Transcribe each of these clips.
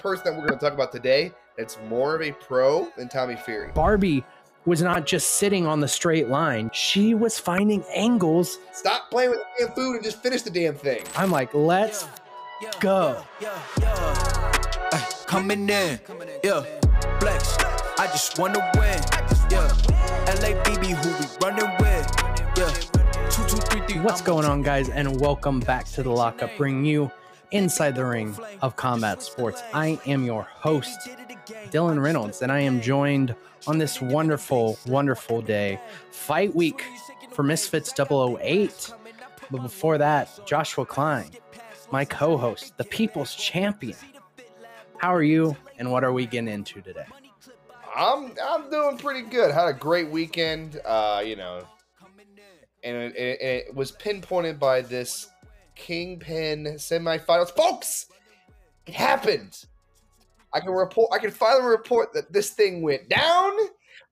person that we're going to talk about today that's more of a pro than Tommy Fury. Barbie was not just sitting on the straight line, she was finding angles. Stop playing with the damn food and just finish the damn thing. I'm like, let's go. coming in, yeah, flex. I just wanna win, yeah. LABB, who we running with, yeah. Two, two, three, three. What's going on, guys, and welcome back to the lockup, bringing you inside the ring of combat sports. I am your host, Dylan Reynolds, and I am joined on this wonderful, wonderful day, fight week for Misfits 008. But before that, Joshua Klein, my co host, the people's champion. How are you, and what are we getting into today? I'm I'm doing pretty good. Had a great weekend. Uh, you know, and it, it, it was pinpointed by this Kingpyn semifinals, folks. It happened. I can report. I can finally report that this thing went down.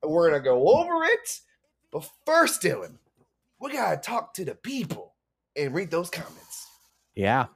We're gonna go over it. But first, Dylan, we gotta talk to the people and read those comments. Yeah.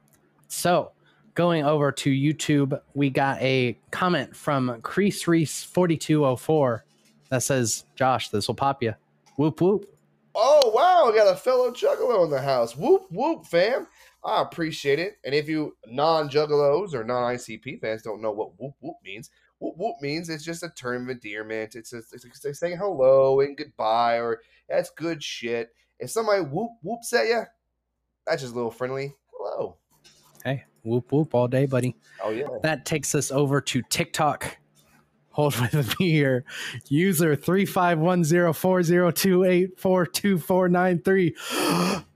So going over to YouTube, we got a comment from Crease Reese 4204 that says, Josh, this will pop you. Whoop whoop. Oh wow, we got a fellow juggalo in the house. Whoop whoop, fam. I appreciate it. And if you non-juggalos or non-ICP fans don't know what whoop whoop means, whoop whoop means it's just a term of endearment. It's, a, it's saying hello and goodbye or that's good shit. If somebody whoop whoops at you, that's just a little friendly hello. Hey, whoop whoop all day, buddy. Oh yeah. That takes us over to TikTok. Hold with me here. User 35104028424993.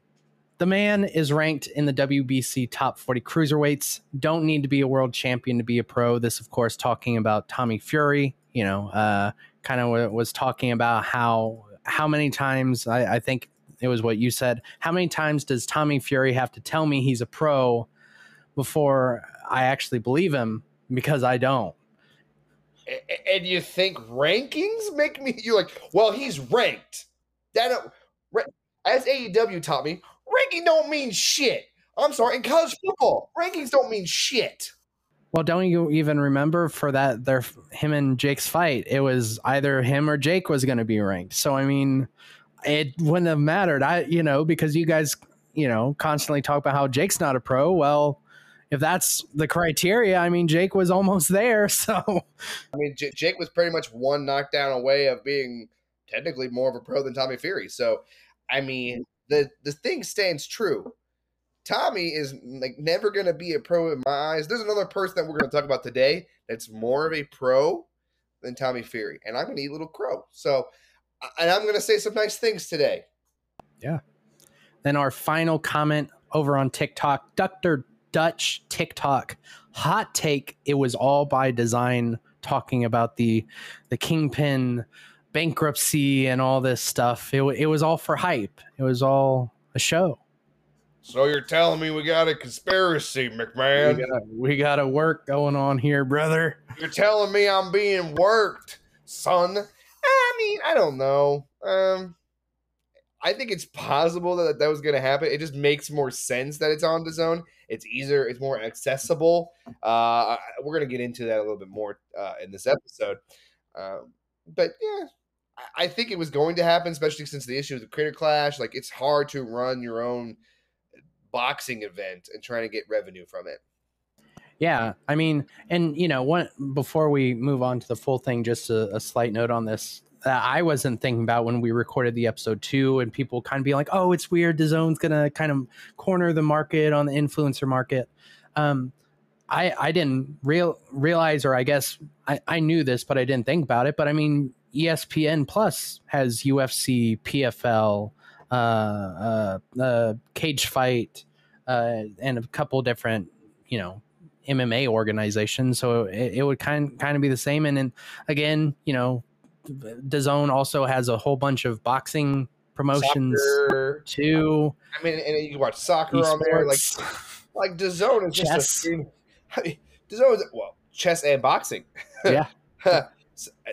The man is ranked in the WBC top 40 cruiserweights. Don't need to be a world champion to be a pro. This, of course, talking about Tommy Fury. You know, uh, kind of was talking about how how many times I, I think it was what you said. How many times does Tommy Fury have to tell me he's a pro before I actually believe him? Because I don't. And you think rankings make me? You're like, well, he's ranked. That as AEW taught me, ranking don't mean shit. I'm sorry, in college football, rankings don't mean shit. Well, don't you even remember for that their him and Jake's fight? It was either him or Jake was going to be ranked. So I mean, it wouldn't have mattered. I you know because you guys you know constantly talk about how Jake's not a pro. Well, if that's the criteria, I mean Jake was almost there. So I mean J- Jake was pretty much one knockdown away of being technically more of a pro than Tommy Fury. So I mean the the thing stands true. Tommy is like never to be a pro in my eyes. There's another person that we're to talk about today that's more of a pro than Tommy Fury, and I'm to eat little crow. So, and I'm to say some nice things today. Yeah. Then our final comment over on TikTok, Dr. Dutch TikTok hot take. It was all by design, talking about the the Kingpyn bankruptcy and all this stuff. It, it was all for hype. It was all a show. So you're telling me we got a conspiracy, McMahon? We got, we got a work going on here, brother. You're telling me I'm being worked, son? I mean, I don't know. Um, I think it's possible that that was going to happen. It just makes more sense that it's on DAZN. It's easier. It's more accessible. Uh, we're going to get into that a little bit more uh, in this episode. Um, but yeah, I think it was going to happen, especially since the issue of the Creator Clash. Like, it's hard to run your own boxing event and trying to get revenue from it. Yeah, I mean, and you know, what before we move on to the full thing, just a, a slight note on this. that I wasn't thinking about when we recorded the episode two, and people kind of be like, "Oh, it's weird. DAZN's gonna kind of corner the market on the influencer market." Um, I I didn't real realize, or I guess I, I knew this, but I didn't think about it. But I mean, ESPN Plus has UFC, PFL, uh, uh, uh, Cage Fight, uh, and a couple different, you know, MMA organizations. So it, it, would kind kind of be the same. And then again, you know, DAZN also has a whole bunch of boxing promotions soccer. too. I mean, and you can watch soccer on there, like like DAZN is just chess. a I mean, DAZN is well, chess and boxing. Yeah.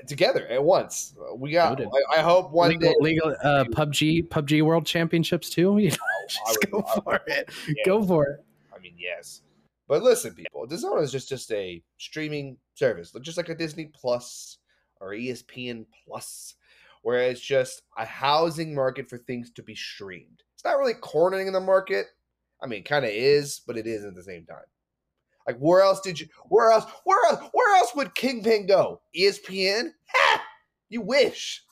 Together at once. We got. I, I, hope one legal, day legal uh, PUBG PUBG World Championships too. You know, just go for it. Yeah. Go for it. I mean, yes. But listen, people, DAZN is just just a streaming service, just like a Disney Plus or ESPN Plus, where it's just a housing market for things to be streamed. It's not really cornering the market. I mean, kind of is, but it is at the same time. Like, where else did you? Where else? Where else? Where else would Kingpyn go? ESPN? Ha! You wish.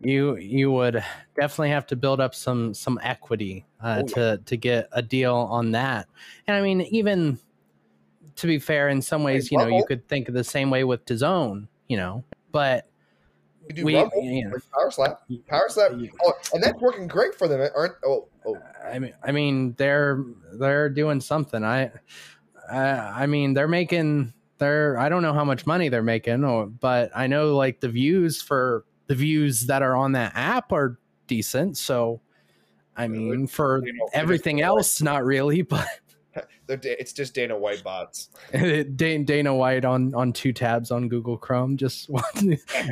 You you would definitely have to build up some some equity uh, Oh, yeah. to to get a deal on that. And I mean, even to be fair, in some ways, you know, you could think of the same way with DAZN, you know, but we, Rumble, you know, Power Slap, Power Slap. Oh, and that's working great for them, aren't? Oh, oh, I mean, I mean, they're they're doing something. I, I, I mean, they're making they're. I don't know how much money they're making, or but I know like the views for the views that are on that app are decent. So, I mean, for You know, everything else, not really. But it's just Dana White bots. Dana White on on two tabs on Google Chrome, just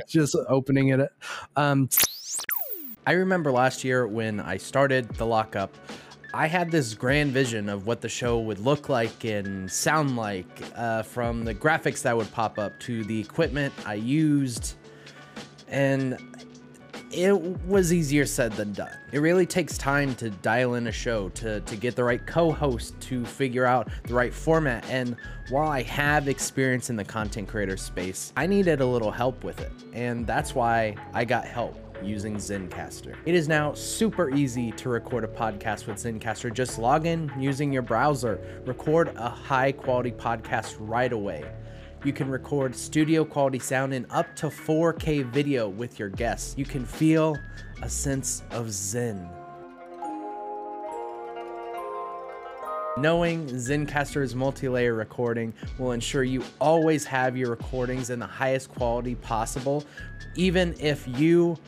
just opening it. Um, I remember last year when I started the lockup, I had this grand vision of what the show would look like and sound like, uh, from the graphics that would pop up to the equipment I used, and it was easier said than done. It really takes time to dial in a show, to, to get the right co host, to figure out the right format. And while I have experience in the content creator space, I needed a little help with it. And that's why I got help using Zencastr. It is now super easy to record a podcast with Zencastr. Just log in using your browser, record a high quality podcast right away. You can record studio quality sound in up to 4K video with your guests. You can feel a sense of zen. Knowing Zencastr's multi-layer recording will ensure you always have your recordings in the highest quality possible, even if you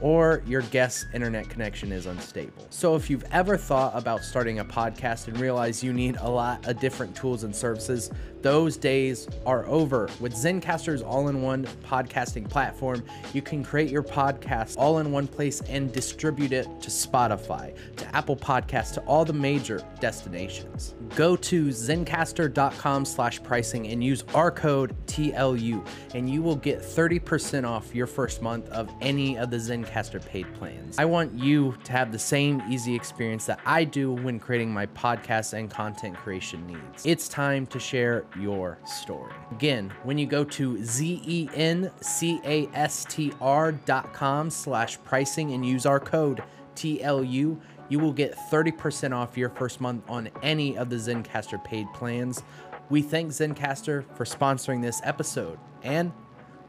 or your guest's internet connection is unstable. So if you've ever thought about starting a podcast and realize you need a lot of different tools and services, those days are over. With Zencastr's all-in-one podcasting platform, you can create your podcast all in one place and distribute it to Spotify, to Apple Podcasts, to all the major destinations. Go to zencastr.com slash pricing and use our code TLU, and you will get 30% off your first month of any of the Zencastr paid plans. I want you to have the same easy experience that I do when creating my podcast and content creation needs. It's time to share your story. Again, when you go to zencastr.com slash pricing and use our code TLU, you will get 30% off your first month on any of the Zencastr paid plans. We thank Zencastr for sponsoring this episode, and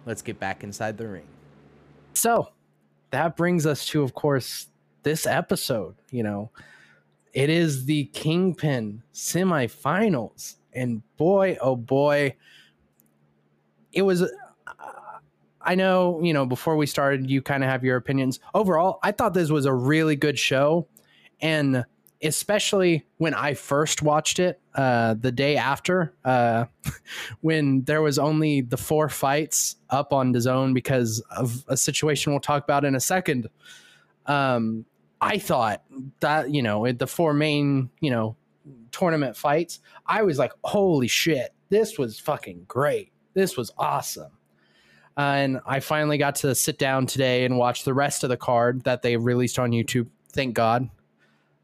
let's get back inside the ring. So, that brings us to, of course, this episode. You know, it is the Kingpyn semifinals, and boy, oh boy, it was. uh, I know, you know, before we started, you kind of have your opinions. Overall, I thought this was a really good show. And especially when I first watched it uh, the day after, uh, when there was only the four fights up on DAZN because of a situation we'll talk about in a second. Um, I thought that, you know, the four main, you know, tournament fights, I was like, holy shit, this was fucking great. This was awesome. Uh, and I finally got to sit down today and watch the rest of the card that they released on YouTube. Thank God.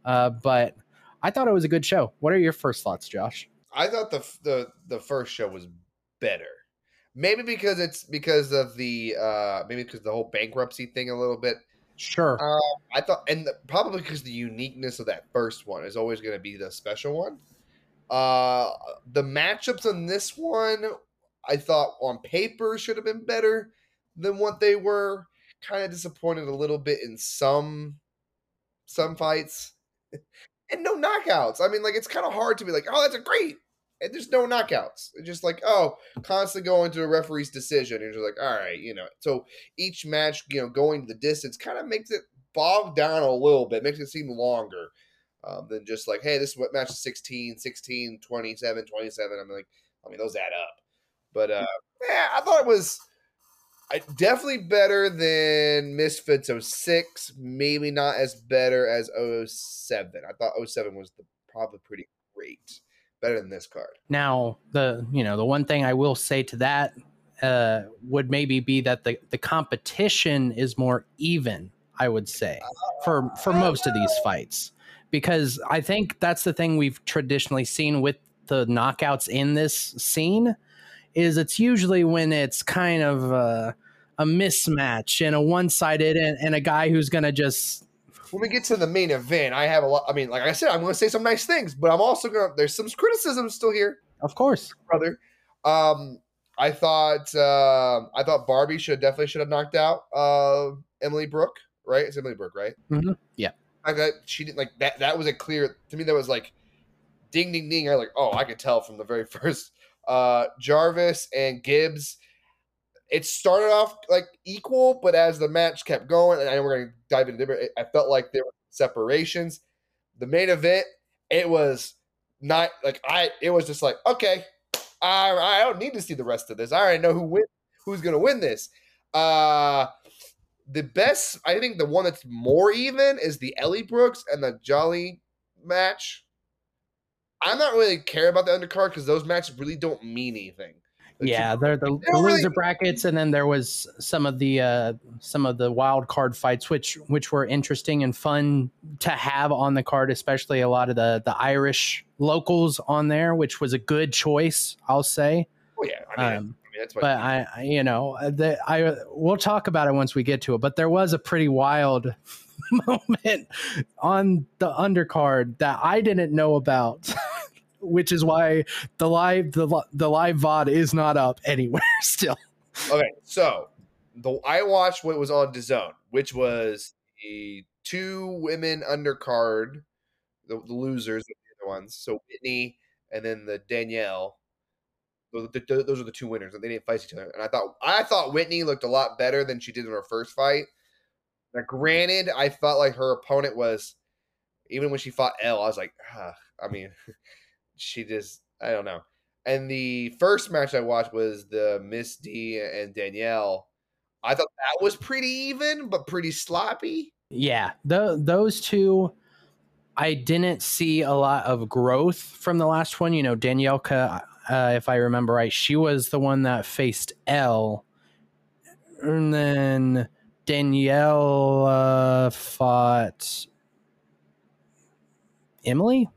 Uh, but I thought it was a good show. What are your first thoughts, Josh? I thought the the the first show was better. Maybe because it's because of the uh maybe because the whole bankruptcy thing a little bit. Sure. Um, I thought, and the, probably because the uniqueness of that first one is always going to be the special one. Uh, the matchups on this one, I thought on paper should have been better than what they were. Kind of disappointed a little bit in some some fights, and no knockouts. I mean, like it's kind of hard to be like, oh, that's a great. And there's no knockouts. It's just like, oh, constantly going to a referee's decision. And you're like, all right, you know. So each match, you know, going to the distance kind of makes it bog down a little bit, makes it seem longer um, than just like, hey, this is what match is 16, 16, 27, 27. I'm like, I mean, those add up. But uh, yeah, I thought it was definitely better than Misfits 06, maybe not as better as 07. I thought 07 was the, probably pretty great. Better than this card. Now, the you know the one thing I will say to that uh, would maybe be that the the competition is more even. I would say for for most of these fights because I think that's the thing we've traditionally seen with the knockouts in this scene is it's usually when it's kind of a, a mismatch and a one-sided and, and a guy who's gonna just When we get to the main event, I have a lot. I mean, like I said, I'm going to say some nice things, but I'm also going to. There's some criticism still here, of course brother. Um, I thought uh, I thought Barbie should definitely should have knocked out uh, Emily Brooke. Right? It's Emily Brooke, right? Mhm. Yeah. I that she didn't like that. That was a clear to me. That was like, ding, ding, ding. I like, oh, I could tell from the very first. Uh, Jarvis and Gibbs. It started off like equal, but as the match kept going, and we're going to dive into different. I felt like there were separations. The main event, it was not like I. It was just like okay, I I don't need to see the rest of this. I already know who win, who's going to win this. Uh the best, I think, the one that's more even is the Ellie Brooks and the Jully match. I'm not really care about the undercard because those matches really don't mean anything. Yeah they're the, They the don't really- loser brackets and then there was some of the uh some of the wild card fights which which were interesting and fun to have on the card especially a lot of the the irish locals on there which was a good choice i'll say oh yeah, I mean, um I mean that's what. but I, I you know uh, the, I we'll talk about it once we get to it. But there was a pretty wild moment on the undercard that I didn't know about, which is why the live the the live VOD is not up anywhere still. okay, so the I watched what was on DAZN, which was the two women undercard, the, the losers, the other ones. So Whitney and then the Danielle. Those, those are the two winners, and they didn't fight each other. And I thought I thought Whitney looked a lot better than she did in her first fight. Now, granted, I felt like her opponent was even when she fought Elle. I was like, ah, I mean, she just I don't know. And the first match I watched was the Miss D and Danielle. I thought that was pretty even, but pretty sloppy. Yeah, the, those two. I didn't see a lot of growth from the last one. You know, Danielka, uh, if I remember right, she was the one that faced Elle, and then Danielle uh, fought Emily.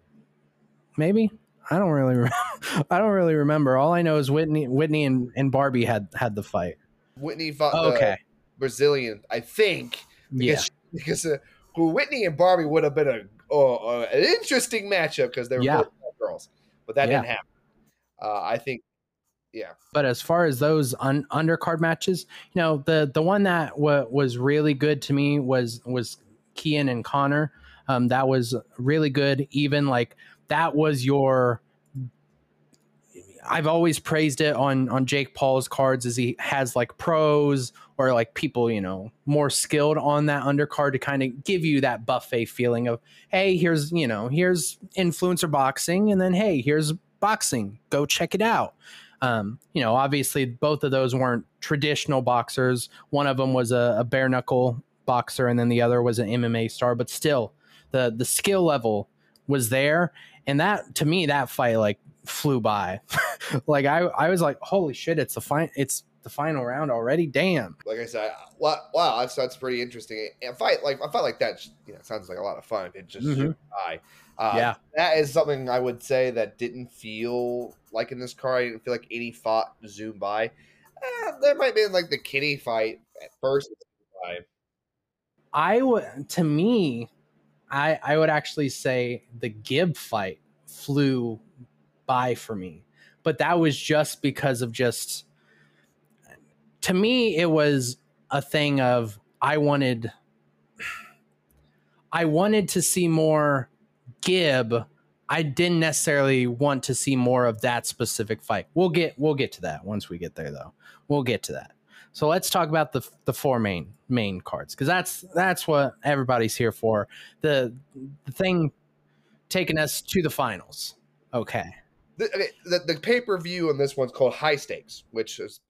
Maybe I don't really. Remember. I don't really remember. All I know is Whitney, Whitney, and, and Barbie had had the fight. Whitney fought Oh, okay. Brazilian, I think, Yeah. because because uh, Whitney and Barbie would have been a uh, an interesting matchup because they were Yeah. both girls, but that Yeah. didn't happen. Uh, I think, yeah, But as far as those un- undercard matches, you know, the the one that wa was really good to me was was Kian and Connor. Um, that was really good. Even like that was your. I've always praised it on on Jake Paul's cards as he has like pros or like people you know more skilled on that undercard to kind of give you that buffet feeling of hey here's you know here's influencer boxing and then hey here's boxing go check it out um, you know, obviously both of those weren't traditional boxers. One of them was a, a bare knuckle boxer, and then the other was an MMA star. But still, the the skill level was there, and that to me that fight like flew by. like I I was like, holy shit, it's the fine, it's the final round already. Damn. like I said, wow, wow that's that's pretty interesting. And a fight like a fight like that, you know, sounds like a lot of fun. It just Mhm. should die. Uh, Yeah. that is something I would say that didn't feel like in this car. I didn't feel like any fought zoom by. Eh, there might been like the Kitty fight at first. I would to me, I I would actually say the Gib fight flew by for me. But that was just because of just to me it was a thing of I wanted I wanted to see more Gib. I didn't necessarily want to see more of that specific fight. We'll get we'll get to that once we get there though. We'll get to that. So let's talk about the the four main main cards because that's that's what everybody's here for. The the thing taking us to the finals. Okay. The, okay, the, the pay per view on this one's called High Stakes, which is.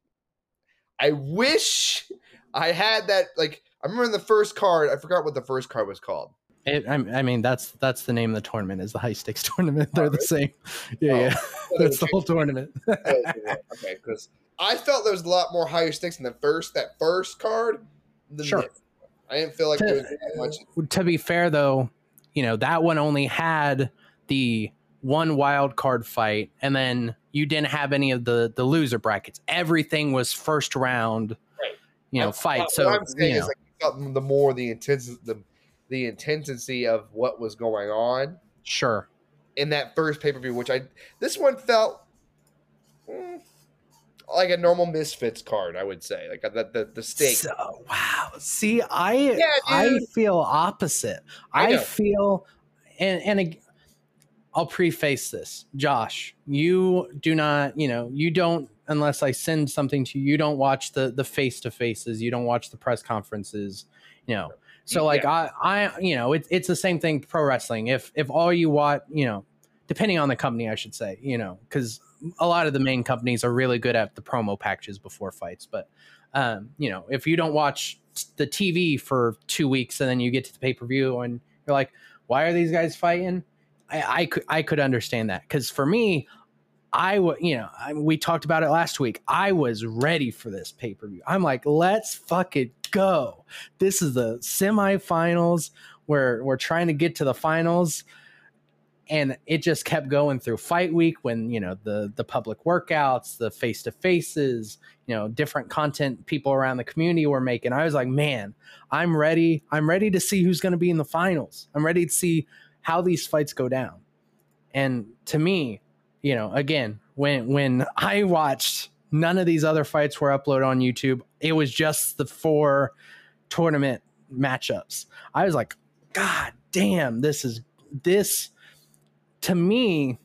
I wish I had that. Like, I remember in the first card, I forgot what the first card was called. It, I, I mean, that's that's the name of the tournament. Is the high stakes tournament? They're oh, the same. Yeah, Oh. yeah. That's the whole tournament. Oh, okay, because I felt there was a lot more higher stakes in the first that first card. Than Sure. this. I didn't feel like To- there was that much. to be fair though, you know, that one only had the one wild card fight and then you didn't have any of the the loser brackets. Everything was first round Right. you know, What- fight. What, so, what I'm saying you is like felt the more the intense the the intensity of what was going on sure. in that first pay per view, which I this one felt mm, like a normal Misfits card. I would say like uh, the the, the stakes. So, wow. See, I Yeah, I feel opposite. I I, feel and and I'll preface this. Josh, you do not, you know, you don't unless I send something to you, you don't watch the the face to faces, you don't watch the press conferences, you know. So like I I you know, it, it's the same thing pro wrestling. If if all you watch, you know, depending on the company I should say, you know, cuz a lot of the main companies are really good at the promo packages before fights, but um, you know, if you don't watch the TV for two weeks and then you get to the pay per view and you're like, why are these guys fighting? I, I could I could understand that because for me, I would you know I, we talked about it last week. I was ready for this pay per view. I'm like, let's fucking go. This is the semifinals. We're we're trying to get to the finals and it just kept going through fight week when you know the the public workouts the face to faces you know different content people around the community were making. I was like man i'm ready. I'm ready to see who's going to be in the finals. I'm ready to see how these fights go down. And to me you know again when when i watched none of these other fights were uploaded on youtube it was just the four tournament matchups. I was like god damn this is this to me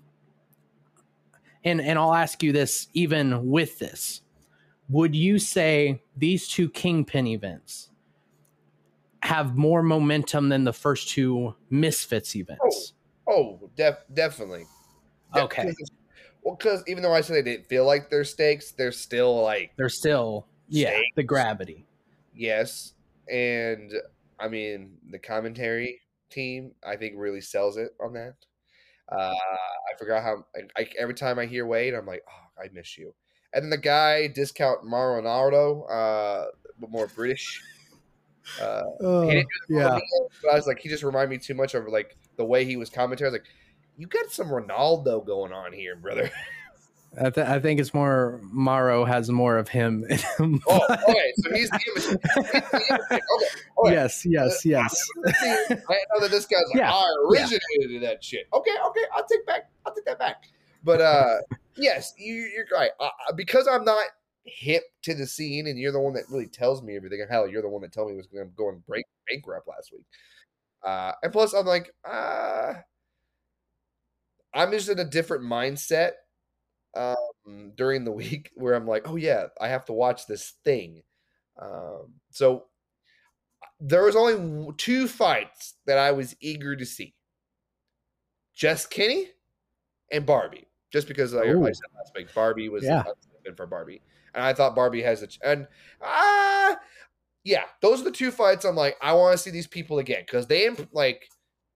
and and I'll ask you this even with this would you say these two Kingpyn events have more momentum than the first two misfits events Oh, oh def- definitely. De- Okay. 'cause- Well, because even though I said they didn't feel like they're stakes, they're still like they're still yeah the gravity yes. And I mean, the commentary team, I think, really sells it on that. Uh, I forgot how. I, I, every time I hear Wade, I'm like, oh, I miss you. And then the guy discount Mauro Ranallo, uh, but more British. Uh, he didn't do the yeah but I was like, he just reminded me too much of like the way he was commentating. I was like, you got some Ranallo going on here, brother. I, th- I think it's more Morrow has more of him in him Oh, okay. So he's the image. He's the image. Okay. okay. yes yes yes I know that this guy's like, Yeah, I yeah. originated that shit. Okay, okay, I'll take back, I'll take that back. But uh, yes, you, you're right. Uh, uh, because I'm not hip to the scene, and you're the one that really tells me everything. Hell, you're the one that told me was going to go and break bankrupt last week. Uh, and plus, I'm like, uh, I'm just in a different mindset um, during the week where I'm like, oh yeah, I have to watch this thing. Um, so there was only two fights that I was eager to see. Just Kenny and Barbie. Just because like. I said last week, Barbie was Yeah. I was hoping for Barbie, and I thought Barbie has a ch- and ah yeah, those are the two fights. I'm like, I want to see these people again because they like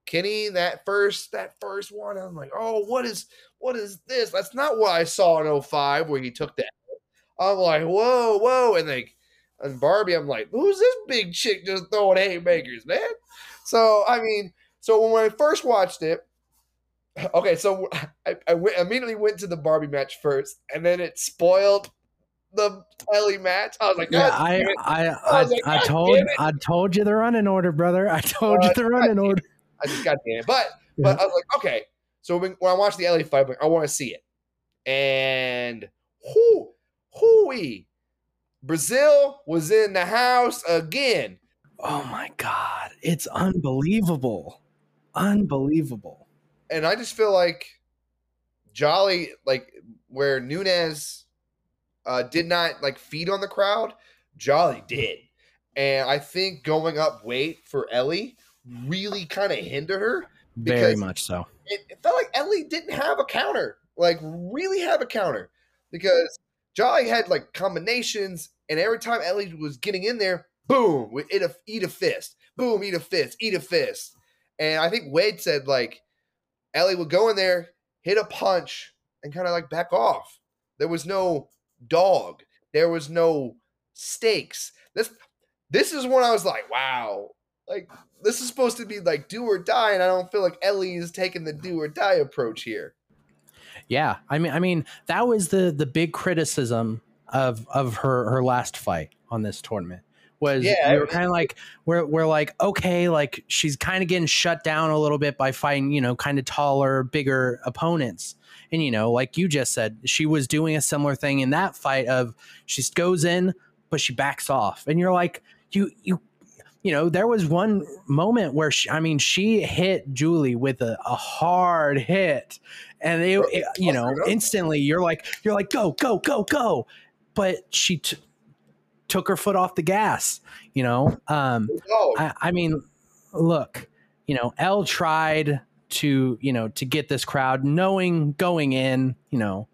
Kenny that first that first one. I'm like, oh, what is what is this? That's not what I saw in 05 where he took that. I'm like, whoa, whoa, and like and Barbie, I'm like, who's this big chick just throwing haymakers, man? So I mean, so when I first watched it, okay, so I, I went, immediately went to the Barbie match first, and then it spoiled the Ellie match. I was like, yeah I. I I I, like, I told. I told you the running order brother I told Uh, you the running order I just got it. But but I was like, okay. So when, when I watched the LA fight, like, I want to see it. And who hooey. Brazil was in the house again. Oh my god, it's unbelievable. Unbelievable. And I just feel like Jully, like where Nunes uh, did not like feed on the crowd, Jully did. And I think going up weight for Ellie really kind of hinder her. Very much so. it, it felt like Ellie didn't have a counter, like really have a counter, because Jully had like combinations, and every time Ellie was getting in there, boom, eat a uh, eat a fist, boom, eat a fist, eat a fist, And I think Wade said like Ellie would go in there, hit a punch, and kind of like back off. There was no dog. There was no stakes. This this is when I was like, wow, like this is supposed to be like do or die, and I don't feel like Ellie is taking the do or die approach here. Yeah, I mean, I mean that was the the big criticism of of her her last fight on this tournament was Yeah, we were kind of like we're we're like okay like she's kind of getting shut down a little bit by fighting you know kind of taller bigger opponents and you know like you just said she was doing a similar thing in that fight of she goes in but she backs off and you're like you you you know there was one moment where she, I mean she hit Jully with a, a hard hit. And it, it- you know instantly you're like you're like go go go go. But she t- took her foot off the gas you know? Um Oh, I, I mean look you know Elle tried to you know to get this crowd knowing going in you know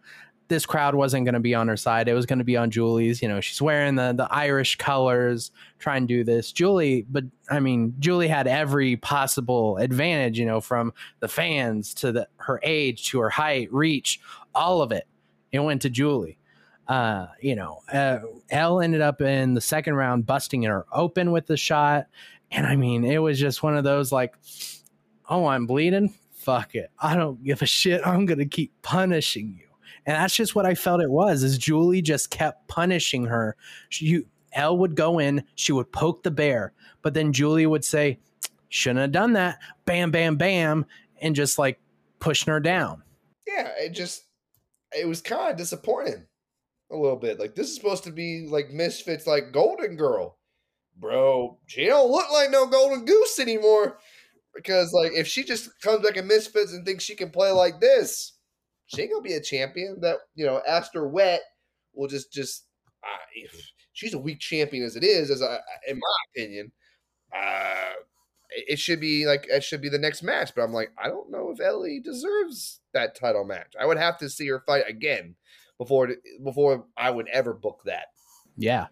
this crowd wasn't going to be on her side it was going to be on Jully's you know she's wearing the the irish colors trying to do this Jully but i mean Jully had every possible advantage you know from the fans to the her age to her height reach all of it it went to Jully uh, you know, uh, ended up in the second round busting her open with the shot. And I mean, it was just one of those like, oh, I'm bleeding. Fuck it. I don't give a shit. I'm going to keep punishing you. And that's just what I felt it was is Jully just kept punishing her. She, you, Elle would go in, she would poke the bear, but then Jully would say, shouldn't have done that. Bam, bam, bam. And just like pushing her down. yeah, it just it was kind of disappointing a little bit. Like this is supposed to be like Misfits, like Golden Girl, bro. She don't look like no Golden Goose anymore. Because like if she just comes back in Misfits and thinks she can play like this, she gonna be a champion. That you know, Astrid Wett will just just uh, she's a weak champion as it is, as I, in my opinion. Uh, it it should be like it should be the next match, but I'm like, I don't know if Ellie deserves that title match. I would have to see her fight again before before I would ever book that. Yeah.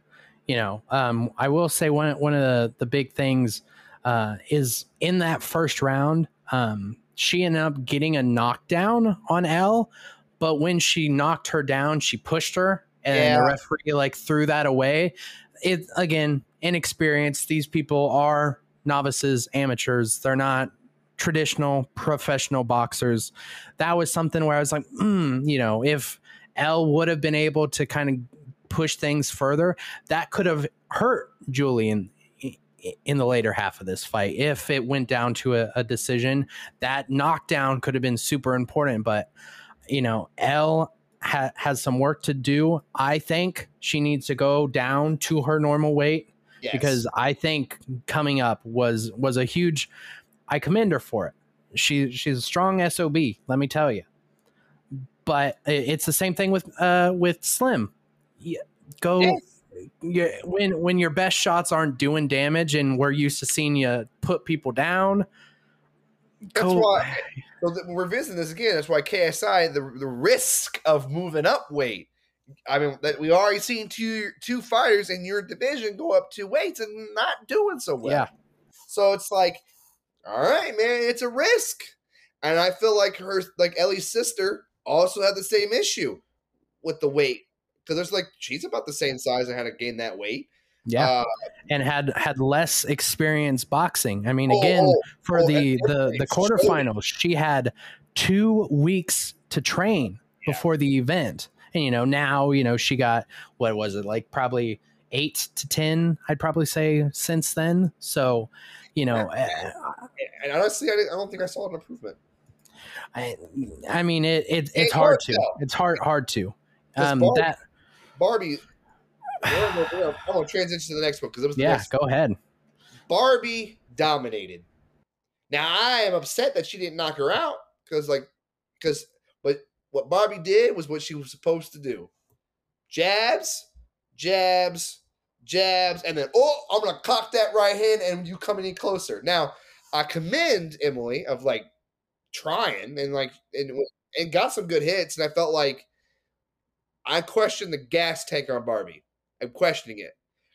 You know, um, I will say one one of the, the big things uh, is in that first round, um, she ended up getting a knockdown on Elle, but when she knocked her down, she pushed her and Yeah. the referee like threw that away. It again, inexperience. These people are novices, amateurs. They're not traditional professional boxers. That was something where I was like, mm, you know, if Elle would have been able to kind of push things further, that could have hurt Julian in the later half of this fight. If it went down to a, a decision, that knockdown could have been super important. But, you know, Elle ha- has some work to do. I think she needs to go down to her normal weight Yes. because I think coming up was was a huge. I commend her for it. She she's a strong sob. Let me tell you. But it's the same thing with uh with Slim. Yeah, go Yes. Yeah, when when your best shots aren't doing damage and we're used to seeing you put people down. That's go- why. So th- we're visiting this again. That's why KSI the the risk of moving up weight. I mean, that we already seen two two fighters in your division go up two weights and not doing so well. Yeah. So it's like, all right, man, it's a risk. And I feel like her, like Ellie's sister, also had the same issue with the weight because there's like she's about the same size and had to gain that weight. Yeah, Uh, and had had less experience boxing. I mean, oh, again, oh, for oh, the the the quarterfinals, she had two weeks to train Yeah. before the event, and you know now you know she got what was it like probably eight to ten, I'd probably say since then. So, you know, eh, and honestly, I, I don't think I saw an improvement. I, I mean it, it it's It hard to though. it's hard hard to. um that Barbie. we're gonna- we're gonna- I'm gonna transition to the next one because it was the yeah go ahead Barbie dominated. Now I am upset that she didn't knock her out because, like, because but what Barbie did was what she was supposed to do: jabs, jabs, jabs, and then oh, I'm gonna cock that right hand, and you come any closer. Now I commend Emily of like trying and like and and got some good hits, and I felt like I questioned the gas tank on Barbie. I'm questioning it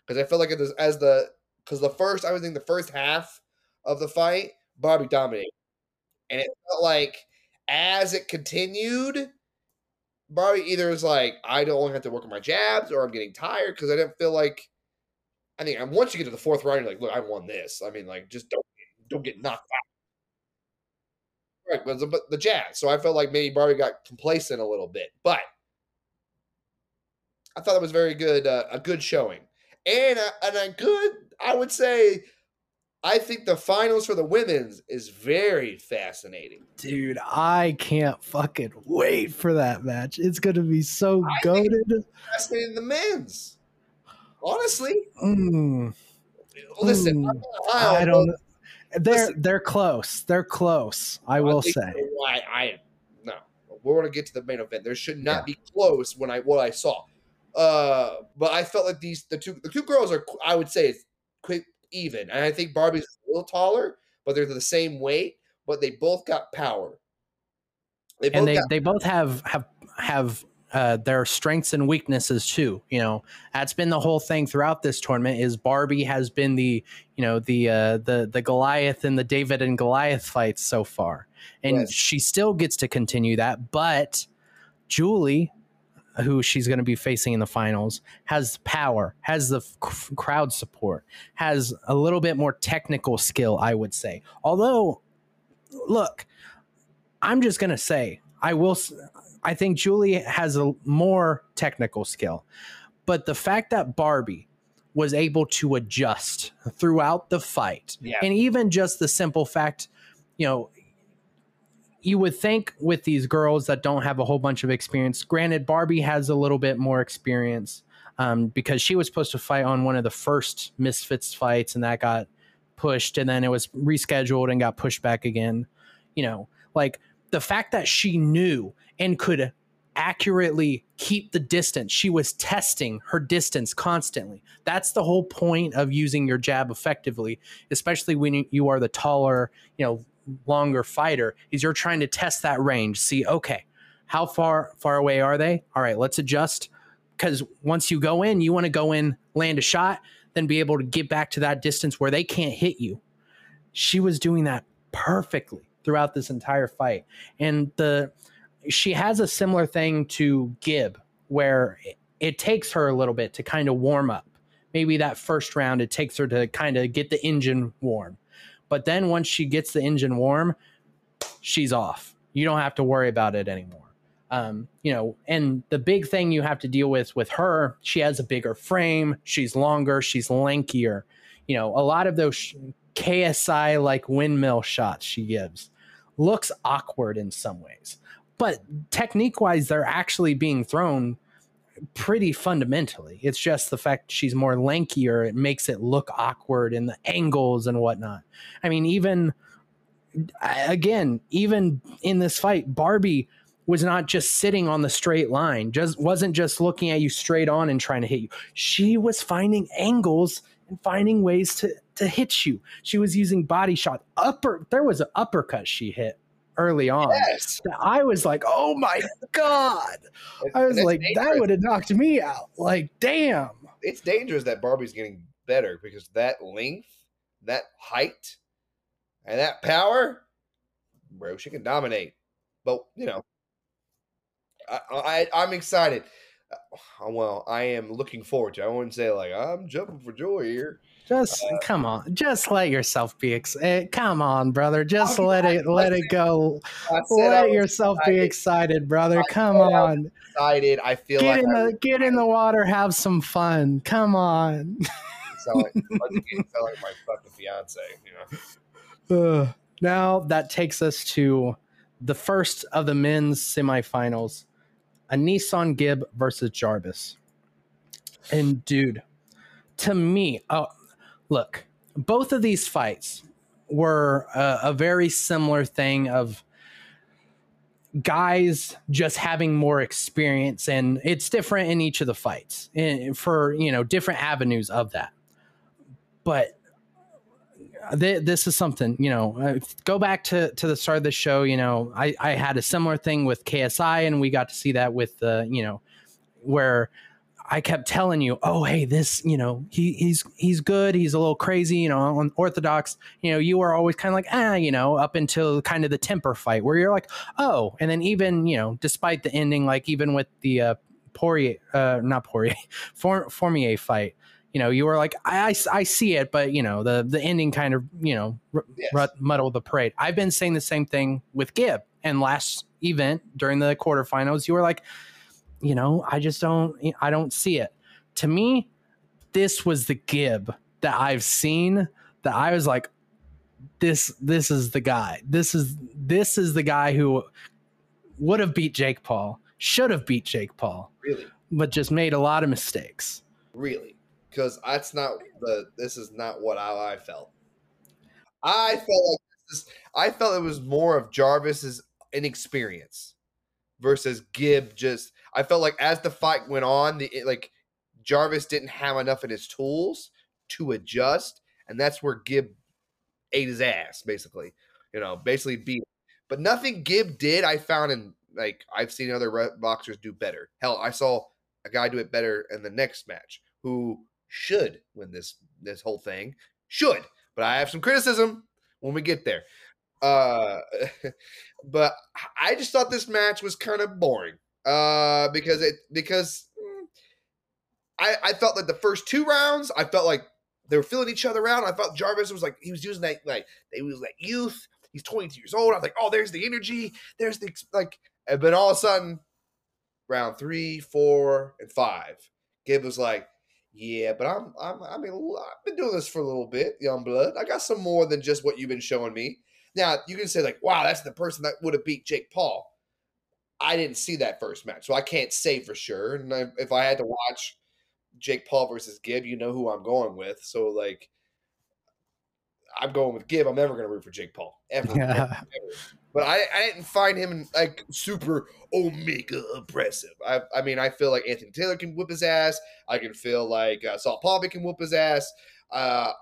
because I felt like it was, as the because the first I was in the first half of the fight Barbie dominated. And it felt like as it continued, Barbie either was like, I don't have to work on my jabs or I'm getting tired because I didn't feel like I think once you get to the fourth round, you're like, look, I won this. I mean, like, just don't don't get knocked out. Right, but the, but the jazz. So I felt like maybe Barbie got complacent a little bit, but I thought it was very good, uh, a good showing, and a, and a good, I would say, I think the finals for the women's is very fascinating. Dude, I can't fucking wait for that match. It's gonna be so goaded. Fascinating the men's. Honestly, Mm, listen, mm, Ohio, I don't. They're listen. they're close. They're close. I will think say. I, I no. We're gonna get to the main event. There should not Yeah. be close when I what I saw. Uh, but I felt like these the two the two girls are I would say it's quick even, and I think Barbie's a little taller, but they're the same weight. But they both got power. They both and they, got they both have have have uh, their strengths and weaknesses too. You know, that's been the whole thing throughout this tournament. Is Barbie has been the you know the uh, the the Goliath and the David and Goliath fights so far, and Yes. she still gets to continue that. But Jully, who she's going to be facing in the finals, has power, has the f- crowd support, has a little bit more technical skill, I would say. Although, look, I'm just going to say, I will. I think Jully has a more technical skill, but the fact that Barbie was able to adjust throughout the fight, Yeah. and even just the simple fact, you know, you would think with these girls that don't have a whole bunch of experience. Granted, Barbie has a little bit more experience um, because she was supposed to fight on one of the first Misfits fights, and that got pushed, and then it was rescheduled and got pushed back again. You know, like the fact that she knew and could accurately keep the distance. She was testing her distance constantly. That's the whole point of using your jab effectively, especially when you are the taller, you know, longer fighter, is you're trying to test that range. See, okay, how far far away are they? All right, let's adjust. Because once you go in, you want to go in, land a shot, then be able to get back to that distance where they can't hit you. She was doing that perfectly throughout this entire fight. And the she has a similar thing to Gib, where it, it takes her a little bit to kind of warm up. Maybe that first round, it takes her to kind of get the engine warm. But then once she gets the engine warm, she's off. You don't have to worry about it anymore. Um, you know, and the big thing you have to deal with with her, she has a bigger frame, she's longer, she's lankier. You know, a lot of those KSI like windmill shots she gives looks awkward in some ways but technique wise they're actually being thrown pretty fundamentally. It's just the fact she's more lankier it makes it look awkward in the angles and whatnot. I mean even again even in this fight barbie was not just sitting on the straight line just wasn't just looking at you straight on and trying to hit you. She was finding angles and finding ways to to hit you. She was using body shot upper there was an uppercut she hit early on yes. I was like, oh my God. I was like, that would have knocked me out. Like, damn. it's dangerous that Barbie's getting better because that length, that height, and that power, bro, she can dominate. But you know, I, I I'm excited. Uh, Well, I am looking forward to. it. I wouldn't say like I'm jumping for joy here. Just come on. Just let yourself be ex- eh, come on, brother. Just I'm let it let it go. Let yourself be excited. excited, brother. I Come on. excited. I feel Get like in the get in the water, have some fun. Come on. sound like, sound like my fucking fiance. You know, now that takes us to the first of the men's semifinals AnEsonGib versus Jarvis. And dude, to me, oh, look, both of these fights were a, a very similar thing of guys just having more experience and it's different in each of the fights for you know different avenues of that. But th- this is something you know uh, go back to to the start of the show you know i i had a similar thing with ksi and we got to see that with the you know where I kept telling you, oh hey, this you know he he's he's good, he's a little crazy, you know, unorthodox. You know, you were always kind of like ah, you know, up until kind of the Temperrr fight where you're like oh, and then even you know, despite the ending, like even with the uh, Poirier, uh, not Poirier, For, Fournier fight, you know, you were like, I, I, I, see it, but you know, the the ending kind of, you know, r- yes. muddle the parade. I've been saying the same thing with Gib, and last event during the quarterfinals, you were like, you know, I just don't, I don't see it. To me, this was the Gib that I've seen that I was like, this, this is the guy. This is this is the guy who would have beat Jake Paul, should have beat Jake Paul, really, but just made a lot of mistakes. Really because that's not the. This is not what I, I felt. I felt like this, I felt it was more of Jarvis's inexperience versus Gib. Just I felt like as the fight went on, the like Jarvis didn't have enough in his tools to adjust, and that's where Gib ate his ass, basically. You know, basically beat. But nothing Gib did, I found in like I've seen other boxers do better. Hell, I saw a guy do it better in the next match who should win this this whole thing. Should, but I have some criticism when we get there. Uh, but I just thought this match was kind of boring. Uh, because it because mm, I I felt like the first two rounds I felt like they were filling each other out. I felt Jarvis was like he was using that like he was like youth. He's 22 years old. I was like, oh, there's the energy. There's the like, but all of a sudden, round three, four, and five, Gabe was like, yeah, but I'm, I'm, I mean, I've been doing this for a little bit, young blood. I got some more than just what you've been showing me. Now you can say like, wow, that's the person that would have beat Jake Paul. I didn't see that first match, so I can't say for sure. And I, if I had to watch Jake Paul versus Gib, you know who I'm going with. So like, I'm going with Gib. I'm never going to root for Jake Paul ever. Yeah. ever, ever. But I, I didn't find him like super omega oppressive. I, I mean, I feel like Anthony Taylor can whip his ass. I can feel like uh, Saul can whoop his ass. Uh,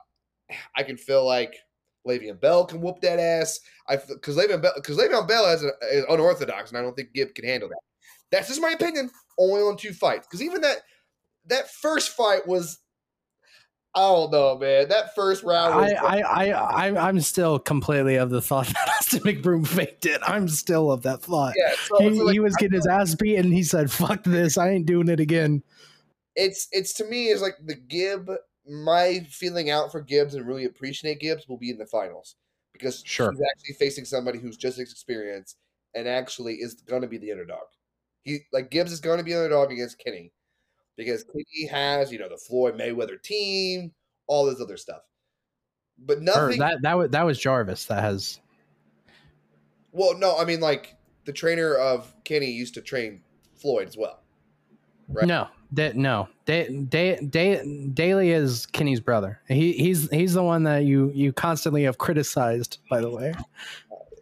I can feel like Le'Veon Bell can whoop that ass. I because Le'Veon Bell because Le'Veon Bell is, a, is unorthodox, and I don't think Gib can handle that. That's just my opinion. Only on two fights, because even that that first fight was I don't know, man. That first round. I, I, I, I, I'm still completely of the thought that Austin McBroom faked it. I'm still of that thought. Yeah, so he, like, he was getting his ass beat, and he said, "Fuck this! I ain't doing it again." It's, it's to me is like the Gib. My feeling out for Gibbs and really appreciate Gibbs will be in the finals because sure. he's actually facing somebody who's just experienced and actually is going to be the underdog. He like Gibbs is going to be the underdog against Kenny because Kenny has, you know, the Floyd Mayweather team, all this other stuff. But nothing. Or that that was that was Jarvis that has. Well, no, I mean like the trainer of Kenny used to train Floyd as well. Right? No, da- no. Da- da- da- Daley is Kenny's brother. He he's he's the one that you you constantly have criticized. By the way,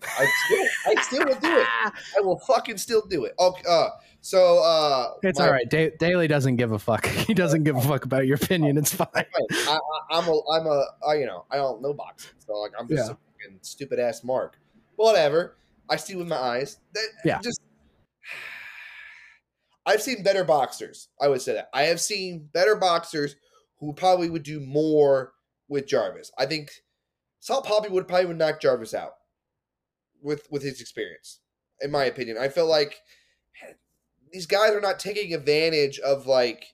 I still I still will do it. I will fucking still do it. Okay, uh, so uh, it's my, all right. Da- Daly doesn't give a fuck. He doesn't give a fuck about your opinion. It's fine. I, am a I'm a I, you know I don't know boxing, so like I'm just yeah. a fucking stupid ass mark. Whatever. I see with my eyes. That, yeah. Just I've seen better boxers. I would say that I have seen better boxers who probably would do more with Jarvis. I think Salt Papi would probably would knock Jarvis out with with his experience. In my opinion, I feel like these guys are not taking advantage of like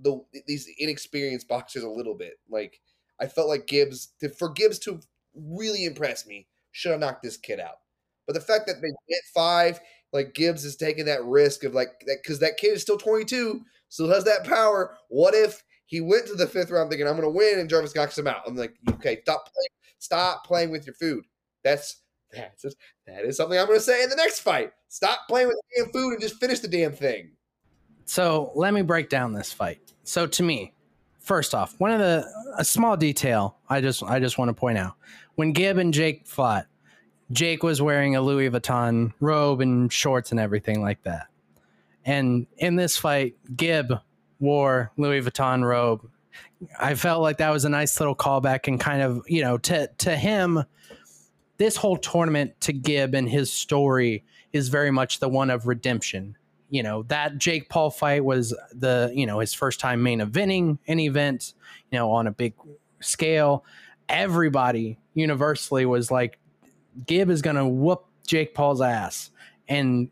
the these inexperienced boxers a little bit. Like I felt like Gibbs to, for Gibbs to really impress me should have knocked this kid out. But the fact that they get five, like Gibbs is taking that risk of like that because that kid is still 22, still has that power. What if he went to the fifth round thinking I'm going to win and Jarvis knocks him out? I'm like, okay, stop playing, stop playing with your food. That's that's that is something I'm going to say in the next fight. Stop playing with damn food and just finish the damn thing. So let me break down this fight. So to me, first off, one of the a small detail I just I just want to point out when Gib and Jake fought, Jake was wearing a Louis Vuitton robe and shorts and everything like that. And in this fight, Gib wore Louis Vuitton robe. I felt like that was a nice little callback and kind of, you know, to to him this whole tournament to Gib and his story is very much the one of redemption. you know that Jake Paul fight was the you know his first time main eventing an event, you know on a big scale. Everybody universally was like, Gib is gonna whoop Jake Paul's ass, and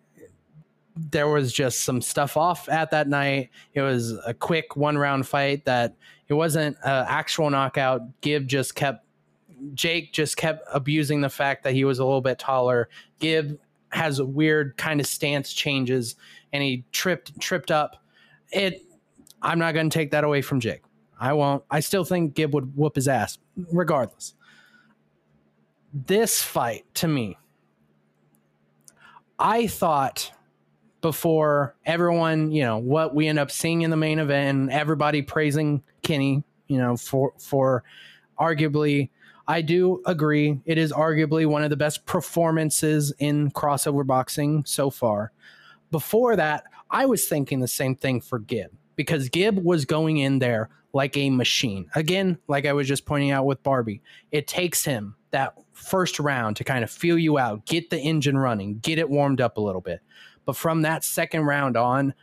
there was just some stuff off at that night. It was a quick one round fight that it wasn't an actual knockout. Gib just kept Jake just kept abusing the fact that he was a little bit taller. Gib has a weird kind of stance changes and he tripped tripped up. It I'm not going to take that away from Jake. I won't. I still think Gib would whoop his ass regardless. This fight to me I thought before everyone, you know, what we end up seeing in the main event and everybody praising Kenny, you know, for for arguably I do agree it is arguably one of the best performances in crossover boxing so far. Before that, I was thinking the same thing for Gib because Gib was going in there like a machine. Again, like I was just pointing out with Barbie, it takes him that first round to kind of feel you out, get the engine running, get it warmed up a little bit. But from that second round on,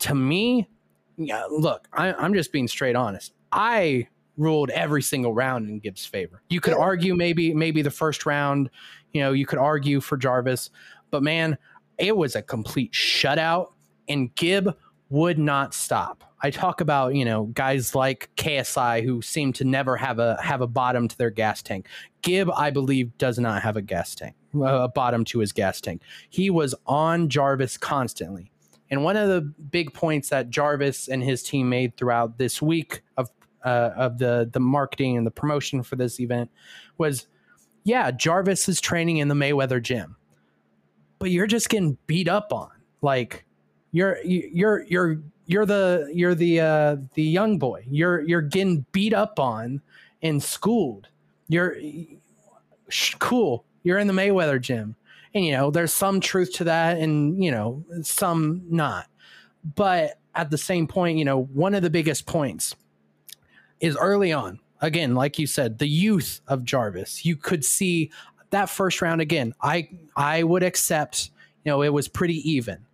to me, yeah, look, I, I'm just being straight honest. I ruled every single round in Gibbs' favor. You could argue maybe maybe the first round, you know, you could argue for Jarvis, but man, it was a complete shutout, and Gib would not stop. I talk about you know guys like KSI who seem to never have a have a bottom to their gas tank. Gib, I believe, does not have a gas tank, a bottom to his gas tank. He was on Jarvis constantly. And one of the big points that Jarvis and his team made throughout this week of uh, of the the marketing and the promotion for this event was, yeah, Jarvis is training in the Mayweather gym, but you're just getting beat up on. Like you're you're you're you're the you're the uh, the young boy. You're you're getting beat up on and schooled. You're sh- cool. You're in the Mayweather gym, and you know there's some truth to that, and you know some not. But at the same point, you know one of the biggest points is early on. Again, like you said, the youth of Jarvis. You could see that first round again. I I would accept. You know, it was pretty even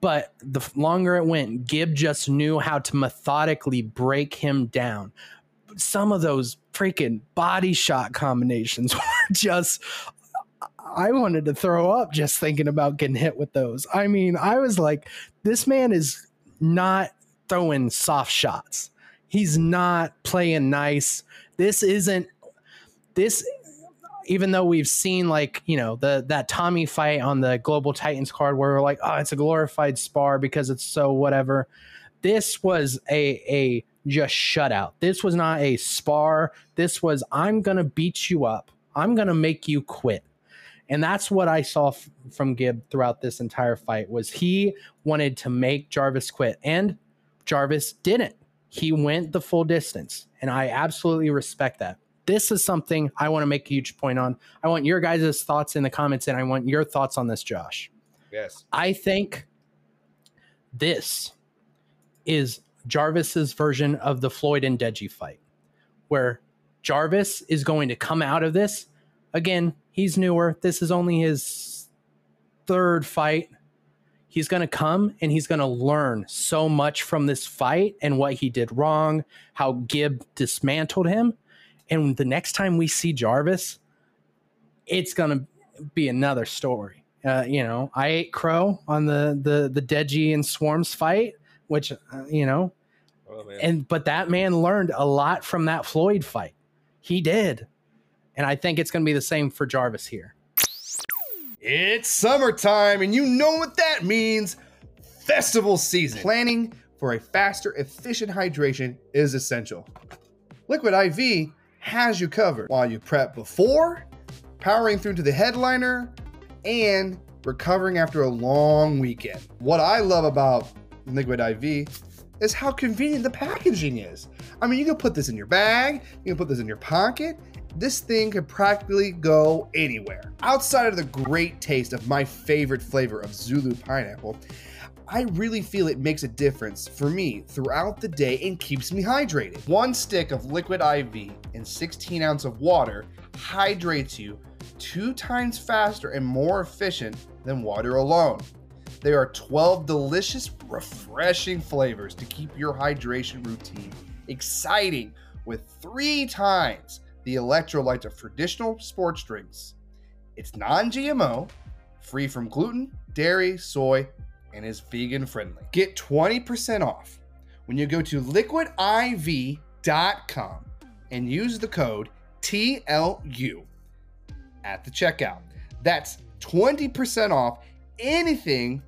but the longer it went, Gib just knew how to methodically break him down. Some of those freaking body shot combinations were just. I wanted to throw up just thinking about getting hit with those. I mean, I was like, this man is not throwing soft shots. He's not playing nice. This isn't this even though we've seen like you know the that Tommy fight on the Global Titans card where we're like, oh, it's a glorified spar because it's so whatever. This was a a just shutout. This was not a spar. This was I'm gonna beat you up. I'm gonna make you quit. And that's what I saw f- from Gib throughout this entire fight was he wanted to make Jarvis quit and Jarvis didn't. He went the full distance and I absolutely respect that this is something I want to make a huge point on. I want your guys' thoughts in the comments, and I want your thoughts on this, Josh. Yes. I think this is Jarvis's version of the Floyd and Deji fight, where Jarvis is going to come out of this. Again, he's newer. This is only his third fight. He's going to come and he's going to learn so much from this fight and what he did wrong, how Gib dismantled him. And the next time we see Jarvis, it's gonna be another story. Uh, you know, I ate crow on the the the Deji and Swarmz fight, which uh, you know, oh, and but that man learned a lot from that Floyd fight. He did, and I think it's gonna be the same for Jarvis here. It's summertime, and you know what that means. Festival season. Planning for a faster, efficient hydration is essential. Liquid IV has you covered while you prep before, powering through to the headliner, and recovering after a long weekend. What I love about Liquid IV is how convenient the packaging is. I mean, you can put this in your bag, you can put this in your pocket. This thing could practically go anywhere. Outside of the great taste of my favorite flavor of Zulu pineapple, I really feel it makes a difference for me throughout the day and keeps me hydrated. One stick of liquid IV and 16 ounce of water hydrates you two times faster and more efficient than water alone. There are 12 delicious, refreshing flavors to keep your hydration routine exciting with three times the electrolytes of traditional sports drinks. It's non GMO, free from gluten, dairy, soy, and is vegan friendly. Get 20% off when you go to liquidiv.com and use the code TLU at the checkout. That's 20% off anything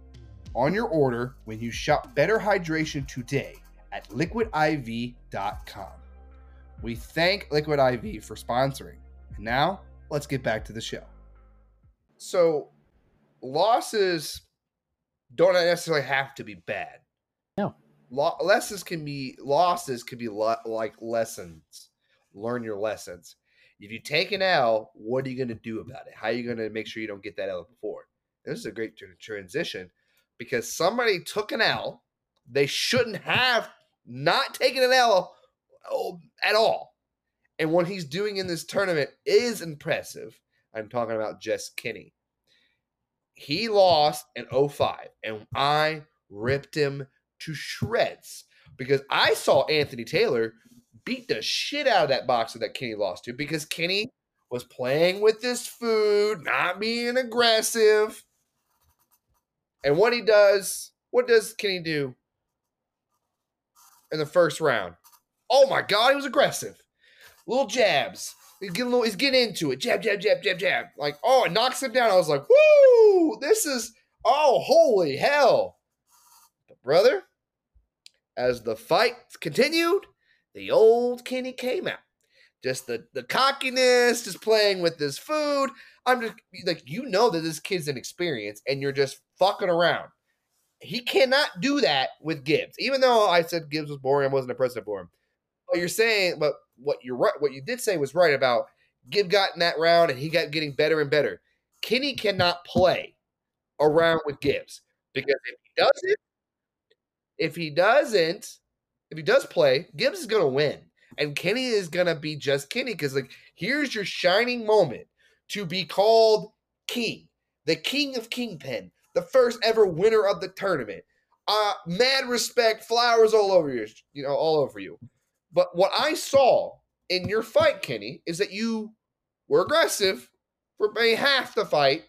on your order when you shop Better Hydration today at liquidiv.com. We thank Liquid IV for sponsoring. And now, let's get back to the show. So, losses don't necessarily have to be bad. No. Lo- lessons can be losses can be lo- like lessons. Learn your lessons. If you take an L, what are you going to do about it? How are you going to make sure you don't get that L before? This is a great tr- transition because somebody took an L. They shouldn't have not taken an L oh, at all. And what he's doing in this tournament is impressive. I'm talking about Jess Kinney. He lost in 05, and I ripped him to shreds because I saw Anthony Taylor beat the shit out of that boxer that Kenny lost to because Kenny was playing with this food, not being aggressive. And what he does, what does Kenny do in the first round? Oh my god, he was aggressive. Little jabs. He's getting, little, he's getting into it. Jab, jab, jab, jab, jab. Like, oh, it knocks him down. I was like, woo, this is, oh, holy hell. But brother, as the fight continued, the old Kenny came out. Just the, the cockiness, just playing with this food. I'm just like, you know that this kid's inexperienced and you're just fucking around. He cannot do that with Gibbs. Even though I said Gibbs was boring, I wasn't impressed for him. But you're saying, but what you're right, what you did say was right about Gib got in that round and he got getting better and better. Kenny cannot play around with Gibbs because if he doesn't, if he doesn't, if he does play, Gibbs is gonna win. And Kenny is gonna be just Kenny because like here's your shining moment to be called king, the king of Kingpyn, the first ever winner of the tournament. Uh, mad respect, flowers all over you, you know, all over you. But what I saw in your fight, Kenny, is that you were aggressive for maybe half the fight,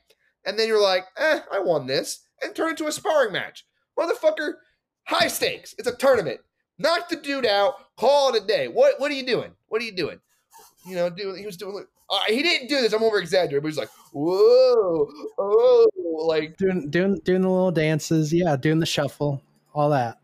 and then you're like, eh, I won this, and turn into a sparring match. Motherfucker, high stakes. It's a tournament. Knock the dude out, call it a day. What what are you doing? What are you doing? You know, doing he was doing uh, he didn't do this. I'm over exaggerating, but he's like, whoa, oh, like doing doing doing the little dances, yeah, doing the shuffle, all that.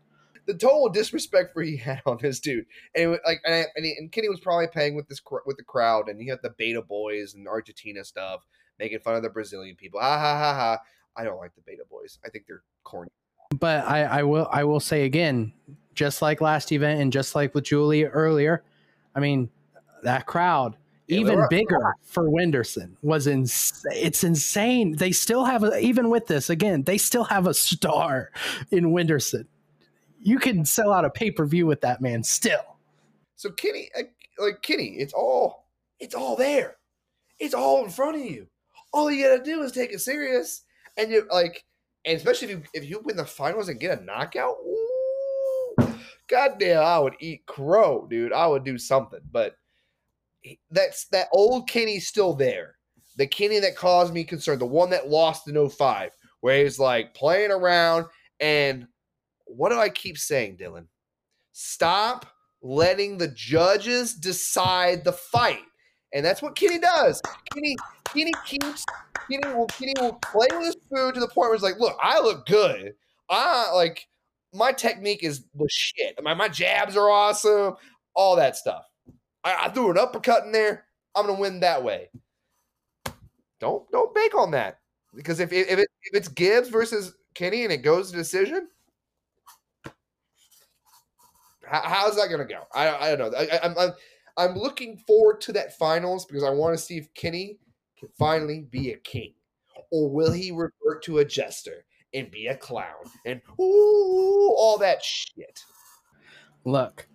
The total disrespect for he had on this dude, and it, like, and, I, and, he, and Kenny was probably paying with this with the crowd, and he had the Beta Boys and Argentina stuff, making fun of the Brazilian people. Ha ha ha ha! I don't like the Beta Boys. I think they're corny. But I, I will I will say again, just like last event and just like with Jully earlier, I mean that crowd even bigger for Whindersson was ins- it's insane. They still have a, even with this again, they still have a star in Whindersson. You can sell out a pay-per-view with that man still. So Kenny, like, like Kenny, it's all it's all there. It's all in front of you. All you gotta do is take it serious, and you like, and especially if you if you win the finals and get a knockout. Ooh, goddamn, I would eat crow, dude. I would do something, but that's that old Kenny's still there. The Kenny that caused me concern, the one that lost in 05, where he's like playing around. And what do I keep saying, Dylan? Stop letting the judges decide the fight. And that's what Kenny does. Kenny, Kenny keeps Kenny will Kenny will play with his food to the point where it's like, look, I look good. I like my technique is the shit. My my jabs are awesome, all that stuff. I, I threw an uppercut in there. I'm gonna win that way. Don't don't bank on that because if if, it, if it's Gibbs versus Kenny and it goes to decision, how, how's that gonna go? I I don't know. I, I'm, I'm I'm looking forward to that finals because I want to see if Kenny can finally be a king, or will he revert to a jester and be a clown and ooh all that shit. Look,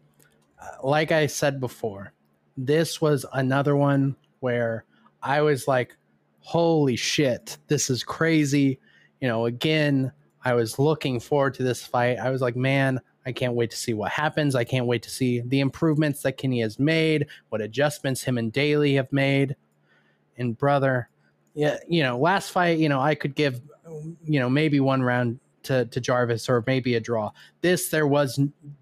uh, like I said before, this was another one where I was like, holy shit, this is crazy. You know, again, I was looking forward to this fight. I was like, man, I can't wait to see what happens. I can't wait to see the improvements that Kenny has made, what adjustments him and Daly have made. And brother, yeah, you know, last fight, you know, I could give, you know, maybe one round to, to Jarvis or maybe a draw. This there was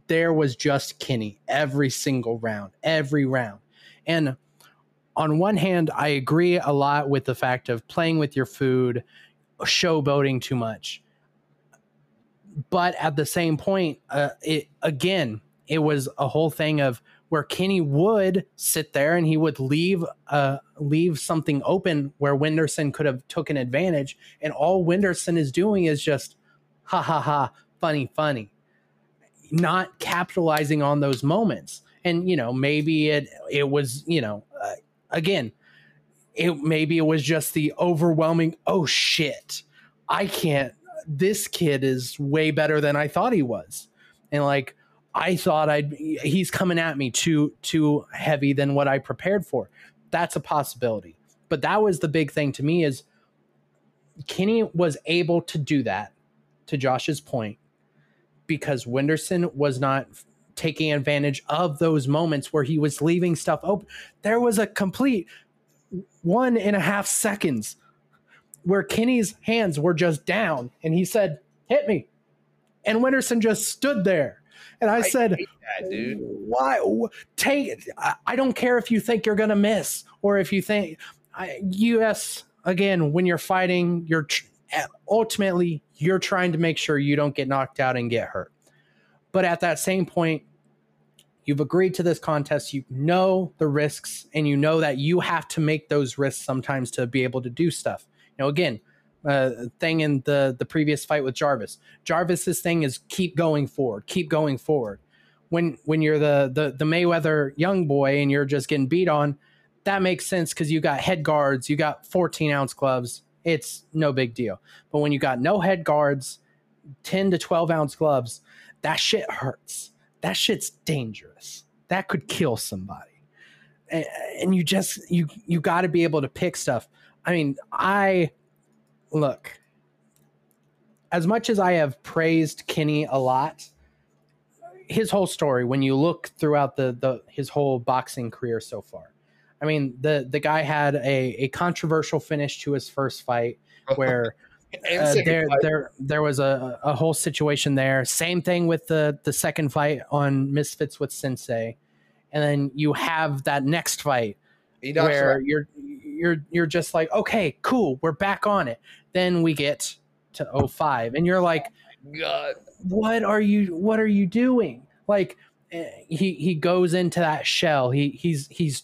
there was just Kenny every single round, every round. And on one hand, I agree a lot with the fact of playing with your food, showboating too much. But at the same point, uh, it again, it was a whole thing of where Kenny would sit there and he would leave uh, leave something open where Whindersson could have taken advantage, and all Whindersson is doing is just ha ha ha, funny, funny, not capitalizing on those moments. And you know, maybe it it was you know, uh, again, it maybe it was just the overwhelming. Oh shit, I can't. This kid is way better than I thought he was, and like I thought I'd. He's coming at me too too heavy than what I prepared for. That's a possibility. But that was the big thing to me is Kenny was able to do that to Josh's point, because Whindersson was not taking advantage of those moments where he was leaving stuff open. There was a complete one and a half seconds where Kenny's hands were just down and he said, Hit me. And Whindersson just stood there. And I, I said, that, dude. Why? Take I don't care if you think you're going to miss or if you think, I, US, again, when you're fighting, you're ultimately you're trying to make sure you don't get knocked out and get hurt. But at that same point, you've agreed to this contest, you know the risks, and you know that you have to make those risks sometimes to be able to do stuff. Know, again, uh, thing in the the previous fight with Jarvis. Jarvis's thing is keep going forward, keep going forward. When when you're the the the Mayweather young boy and you're just getting beat on, that makes sense because you got head guards, you got 14 ounce gloves, it's no big deal. But when you got no head guards, 10 to 12 ounce gloves, that shit hurts. That shit's dangerous. That could kill somebody. And, you just you you got to be able to pick stuff. I mean, I look as much as I have praised Kenny a lot, his whole story when you look throughout the the his whole boxing career so far I mean, the the guy had a, a controversial finish to his first fight where uh, there fight. there there was a, a whole situation there. Same thing with the the second fight on Misfits with Sensei, and then you have that next fight where right. you're you're you're just like, okay, cool, we're back on it. Then we get to 05 and you're like, God, what are you what are you doing? Like eh, he he goes into that shell. He he's he's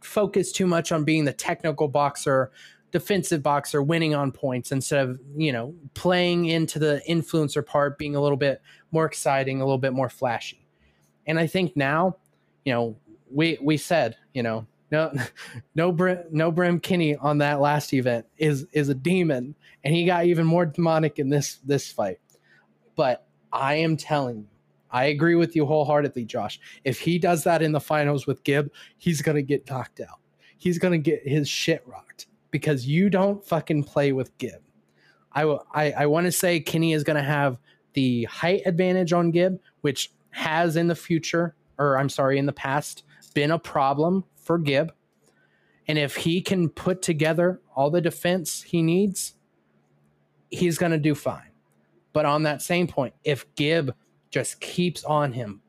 focused too much on being the technical boxer, defensive boxer, winning on points instead of, you know, playing into the influencer part, being a little bit more exciting, a little bit more flashy. And I think now, you know, we we said, you know, no no Brim, no Brim Kinney on that last event is is a demon and he got even more demonic in this this fight. But I am telling you I agree with you wholeheartedly, Josh. If he does that in the finals with Gib, he's going to get knocked out. He's going to get his shit rocked because you don't fucking play with Gib. I, I, I want to say Kenny is going to have the height advantage on Gib, which has in the future, or I'm sorry, in the past, been a problem for Gib. And if he can put together all the defense he needs, he's going to do fine. But on that same point, if Gib just keeps on him,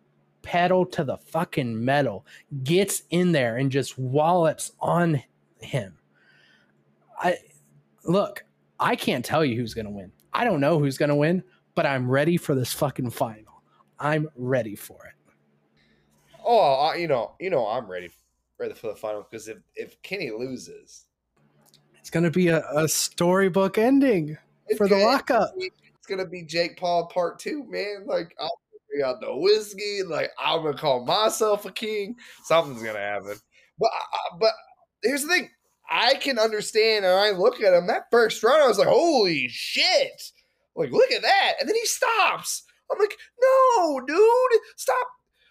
pedal to the fucking metal, gets in there and just wallops on him. I look, I can't tell you who's going to win. I don't know who's going to win, but I'm ready for this fucking final. I'm ready for it. Oh, you know, you know, I'm ready, ready for the final because if if Kenny loses, it's going to be a, a storybook ending for the lockup It's gonna be Jake Paul part two, man. Like I'll bring out the whiskey. Like I'm gonna call myself a king. Something's gonna happen. But uh, uh, but here's the thing. I can understand, and I look at him that first run. I was like, "Holy shit!" Like, look at that, and then he stops. I'm like, "No, dude, stop,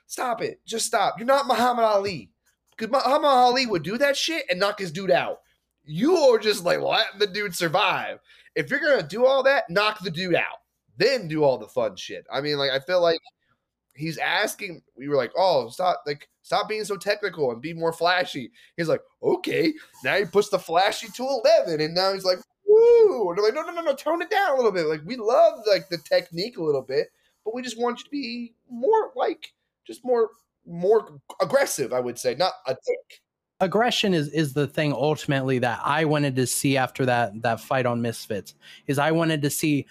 stop it, just stop. You're not Muhammad Ali, because Muhammad Ali would do that shit and knock his dude out. You are just like letting the dude survive. If you're gonna do all that, knock the dude out. then do all the fun shit. I mean, like I feel like he's asking. We were like, oh, stop, like stop being so technical and be more flashy. He's like, okay. Now he puts the flashy to eleven, and now he's like, woo. And I'm like, no, no, no, no, tone it down a little bit. Like we love like the technique a little bit, but we just want you to be more like just more more aggressive. I would say, not a dick. aggression is is the thing ultimately that I wanted to see after that that fight on Misfits is I wanted to see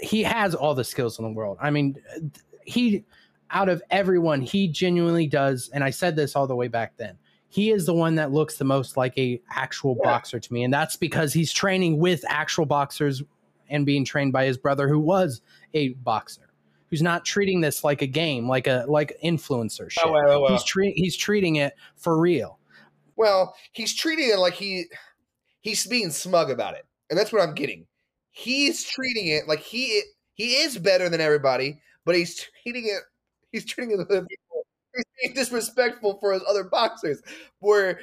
he has all the skills in the world. I mean he out of everyone he genuinely does and I said this all the way back then. He is the one that looks the most like a actual Yeah. boxer to me and that's because he's training with actual boxers and being trained by his brother who was a boxer. Who's not treating this like a game, like a like influencer oh, shit. Oh, well, well. He's tre- he's treating it for real. Well, he's treating it like he he's being smug about it, and that's what I'm getting. He's treating it like he he is better than everybody, but he's treating it he's treating it people. He's being disrespectful for his other boxers. Where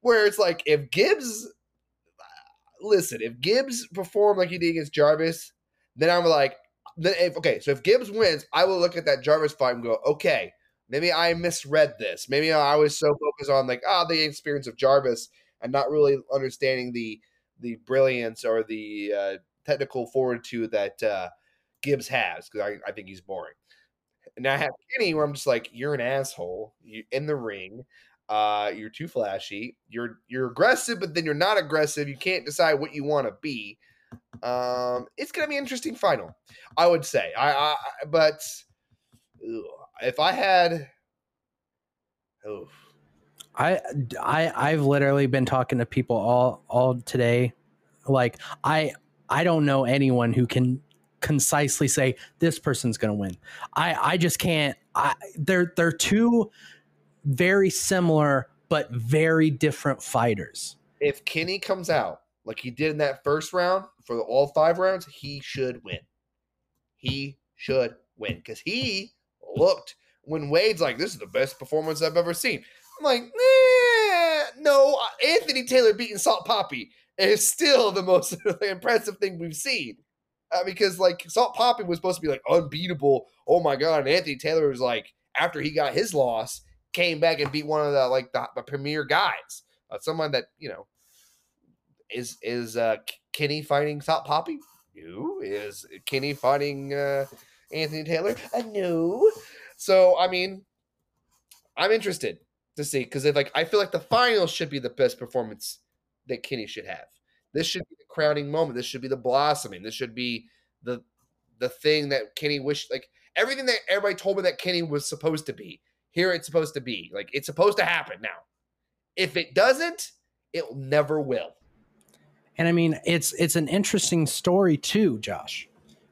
where it's like if Gibbs listen, if Gibbs performed like he did against Jarvis, then I'm like, if okay, so if Gibbs wins, I will look at that Jarvis fight and go, okay, maybe I misread this. Maybe I was so focused on like, ah, the experience of Jarvis and not really understanding the the brilliance or the uh, technical fortitude that uh, Gibbs has because I, I think he's boring. And I have Kenny where I'm just like, you're an asshole. You in the ring. Uh, you're too flashy. You're you're aggressive, but then you're not aggressive. You can't decide what you want to be. Um, it's gonna be an interesting final, I would say. I, I I- but ugh, if I had, oh, I, I I've literally been talking to people all all today. Like I I don't know anyone who can concisely say this person's going to win. I I just can't. I they're they're two very similar but very different fighters. if Kenny comes out like he did in that first round for all five rounds, he should win. He should win because he looked when Wade's like, "This is the best performance I've ever seen." I'm like, nah, no. uh, Anthony Taylor beating Salt Papi is still the most impressive thing we've seen. Uh, because like Salt Papi was supposed to be like unbeatable. Oh my god! And Anthony Taylor was like, after he got his loss, came back and beat one of the like the, the premier guys, uh, someone that you know is is uh Kenny fighting Top Poppy? No. Is Kenny fighting uh Anthony Taylor? Uh, no. So I mean, I'm interested to see because like I feel like the final should be the best performance that Kenny should have. This should be the crowning moment. This should be the blossoming. This should be the the thing that Kenny wished like everything that everybody told me that Kenny was supposed to be. Here it's supposed to be. Like it's supposed to happen now. If it doesn't, it never will. And I mean, it's it's an interesting story too, Josh,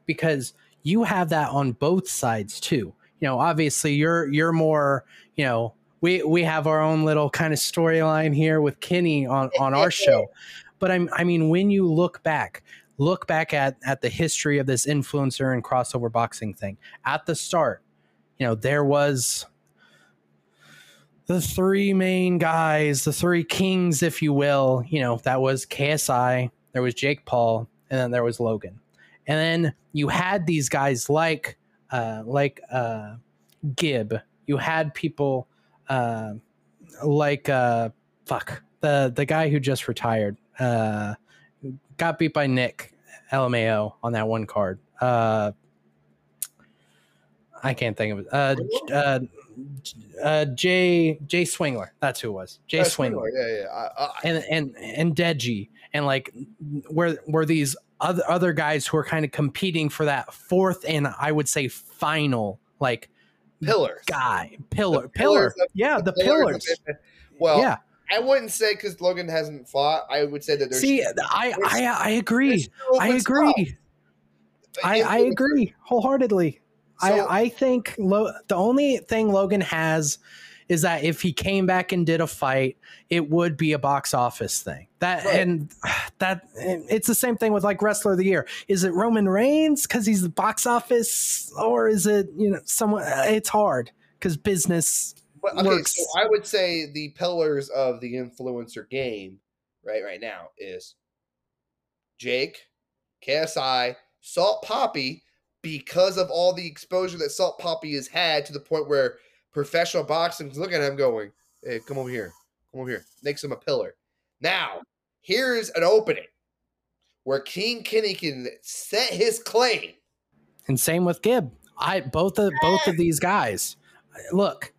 because you have that on both sides too. You know, obviously you're you're more, you know, we we have our own little kind of storyline here with Kenny on on our show. But I'm I mean, when you look back, look back at at the history of this influencer and crossover boxing thing. At the start, you know, there was the three main guys, the three kings, if you will, you know, that was KSI, there was Jake Paul, and then there was Logan. And then you had these guys like uh like uh Gib. You had people uh like uh fuck the the guy who just retired uh got beat by Nick LMAO on that one card. Uh I can't think of it. Uh, uh, uh, Jay Jay Swingler. That's who it was. Jay Uh, Swingler Yeah, yeah. I, I, and and and Deji and like were were these other other guys who are kind of competing for that fourth and I would say final like pillars. guy pillar The pillar of- yeah the, of pillars it. Well, yeah I wouldn't say because Logan hasn't fought. I would say that there's see I I I agree I agree. I I agree wholeheartedly So- I I think Lo- the only thing Logan has is that if he came back and did a fight, it would be a box office thing. That Right. and that it's the same thing with like wrestler of the year. Is it Roman Reigns because he's the box office, or is it you know someone? It's hard because business. But, okay, works. so I would say the pillars of the influencer game, right, right now is Jake, KSI, Salt Papi, because of all the exposure that Salt Papi has had to the point where professional boxing is looking at him going, Hey, come over here. Come over here. Makes him a pillar. Now, here's an opening where King Kenny can set his claim. And same with Gib. I both of both of these guys. Look,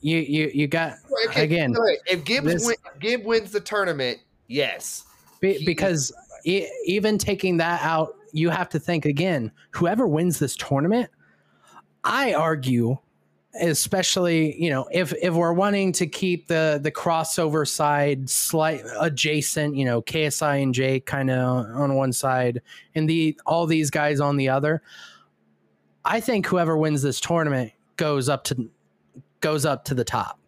you you you got Okay, Again, if Gibbs this- win, Gib wins the tournament, yes. be, because e- even taking that out, you have to think again. Whoever wins this tournament, I argue, especially you know if if we're wanting to keep the the crossover side slight adjacent, you know KSI and Jake kind of on one side, and the all these guys on the other. I think whoever wins this tournament goes up to goes up to the top.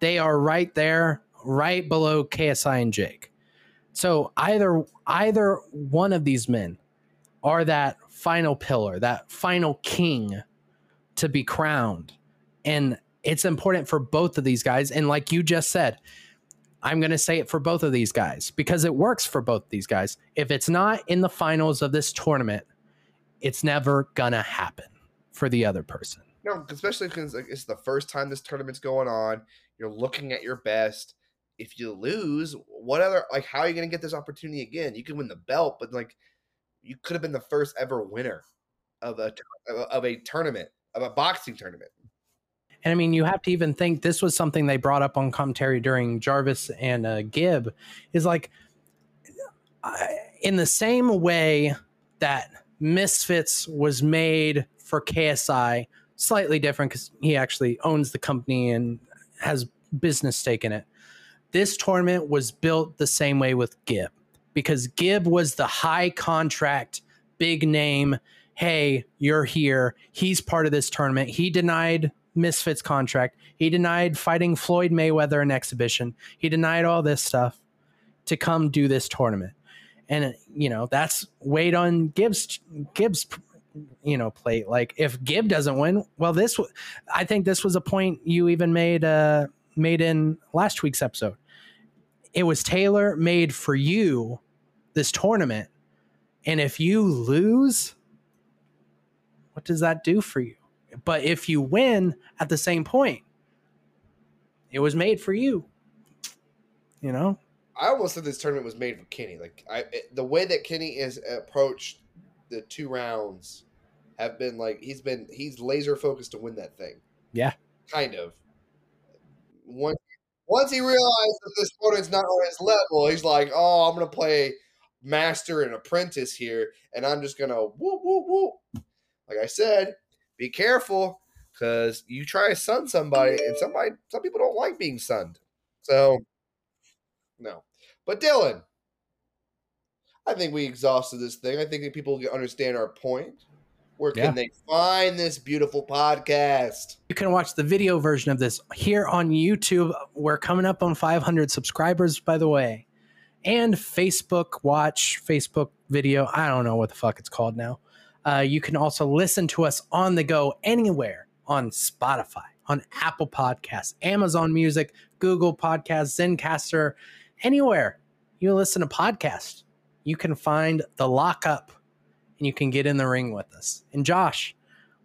They are right there, right below KSI and Jake. So either either one of these men are that final pillar, that final king to be crowned. And it's important for both of these guys. And like you just said, I'm going to say it for both of these guys because it works for both these guys. If it's not in the finals of this tournament, it's never going to happen for the other person. No, especially because like, it's the first time this tournament's going on. You're looking at your best. If you lose, what other like how are you going to get this opportunity again? You can win the belt, but like you could have been the first ever winner of a of a tournament of a boxing tournament. And I mean, you have to even think this was something they brought up on commentary during Jarvis and uh, Gib is like, in the same way that Misfits was made for KSI, slightly different because he actually owns the company and has business stake in it. This tournament was built the same way with Gib because Gib was the high contract, big name. Hey, you're here. He's part of this tournament. He denied Misfits contract. He denied fighting Floyd Mayweather in exhibition. He denied all this stuff to come do this tournament. And you know, that's weighed on Gibbs Gibbs you know plate. Like if Gib doesn't win, well this I think this was a point you even made uh made in last week's episode. It was tailor made for you this tournament. And if you lose, what does that do for you? But if you win at the same point, it was made for you. You know? I almost said this tournament was made for Kenny. Like I, the way that Kenny has approached the two rounds have been like he's been he's laser focused to win that thing. Yeah. kind of. Once once he realized that this opponent's not on his level, he's like, "Oh, I'm gonna play master and apprentice here, and I'm just gonna whoop whoop whoop." Like I said, be careful because you try to sun somebody, and somebody some people don't like being sunned. So, no. But Dylan, I think we exhausted this thing. I think that people can understand our point. Where can Yeah. they find this beautiful podcast? You can watch the video version of this here on YouTube. We're coming up on 500 subscribers, by the way. And Facebook watch, Facebook video. I don't know what the fuck it's called now. Uh, you can also listen to us on the go anywhere on Spotify, on Apple Podcasts, Amazon Music, Google Podcasts, Zencastr, anywhere you listen to podcasts. You can find the lockup and you can get in the ring with us. And Josh,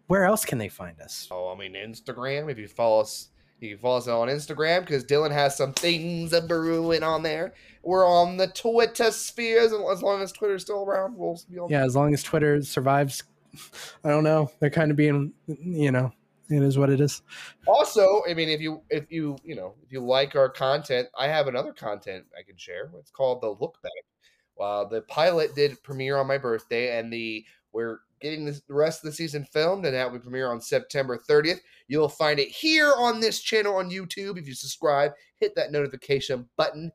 where else can they find us? Oh, I mean Instagram. If you follow us, you can follow us on Instagram because Dylan has some things brewing on there. We're on the Twitter spheres, and as long as Twitter's still around, we'll be on. Yeah, as long as Twitter survives, I don't know. They're kind of being, you know, it is what it is. Also, I mean, if you if you you know if you like our content, I have another content I can share. It's called the Look Back. Well, uh, the pilot did premiere on my birthday, and the we're getting this, the rest of the season filmed, and that will premiere on September 30th. You'll find it here on this channel on YouTube. If you subscribe, hit that notification button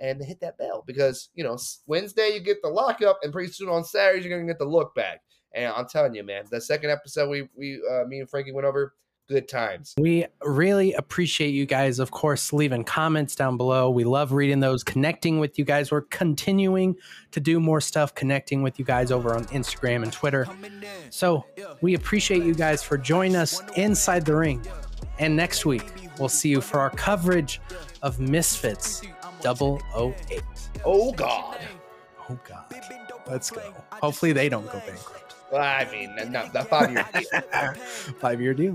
and hit that bell because you know Wednesday you get the lockup, and pretty soon on Saturdays you're gonna get the look back. And I'm telling you, man, the second episode we we uh, me and Frankie went over, good times. We really appreciate you guys, of course, leaving comments down below. We love reading those, connecting with you guys. We're continuing to do more stuff, connecting with you guys over on Instagram and Twitter. So we appreciate you guys for joining us inside the ring. And next week, we'll see you for our coverage of Misfits 008. Oh God. Oh, God. Let's go. Hopefully, they don't go bankrupt. Well, I mean, no, the five year. Five year deal.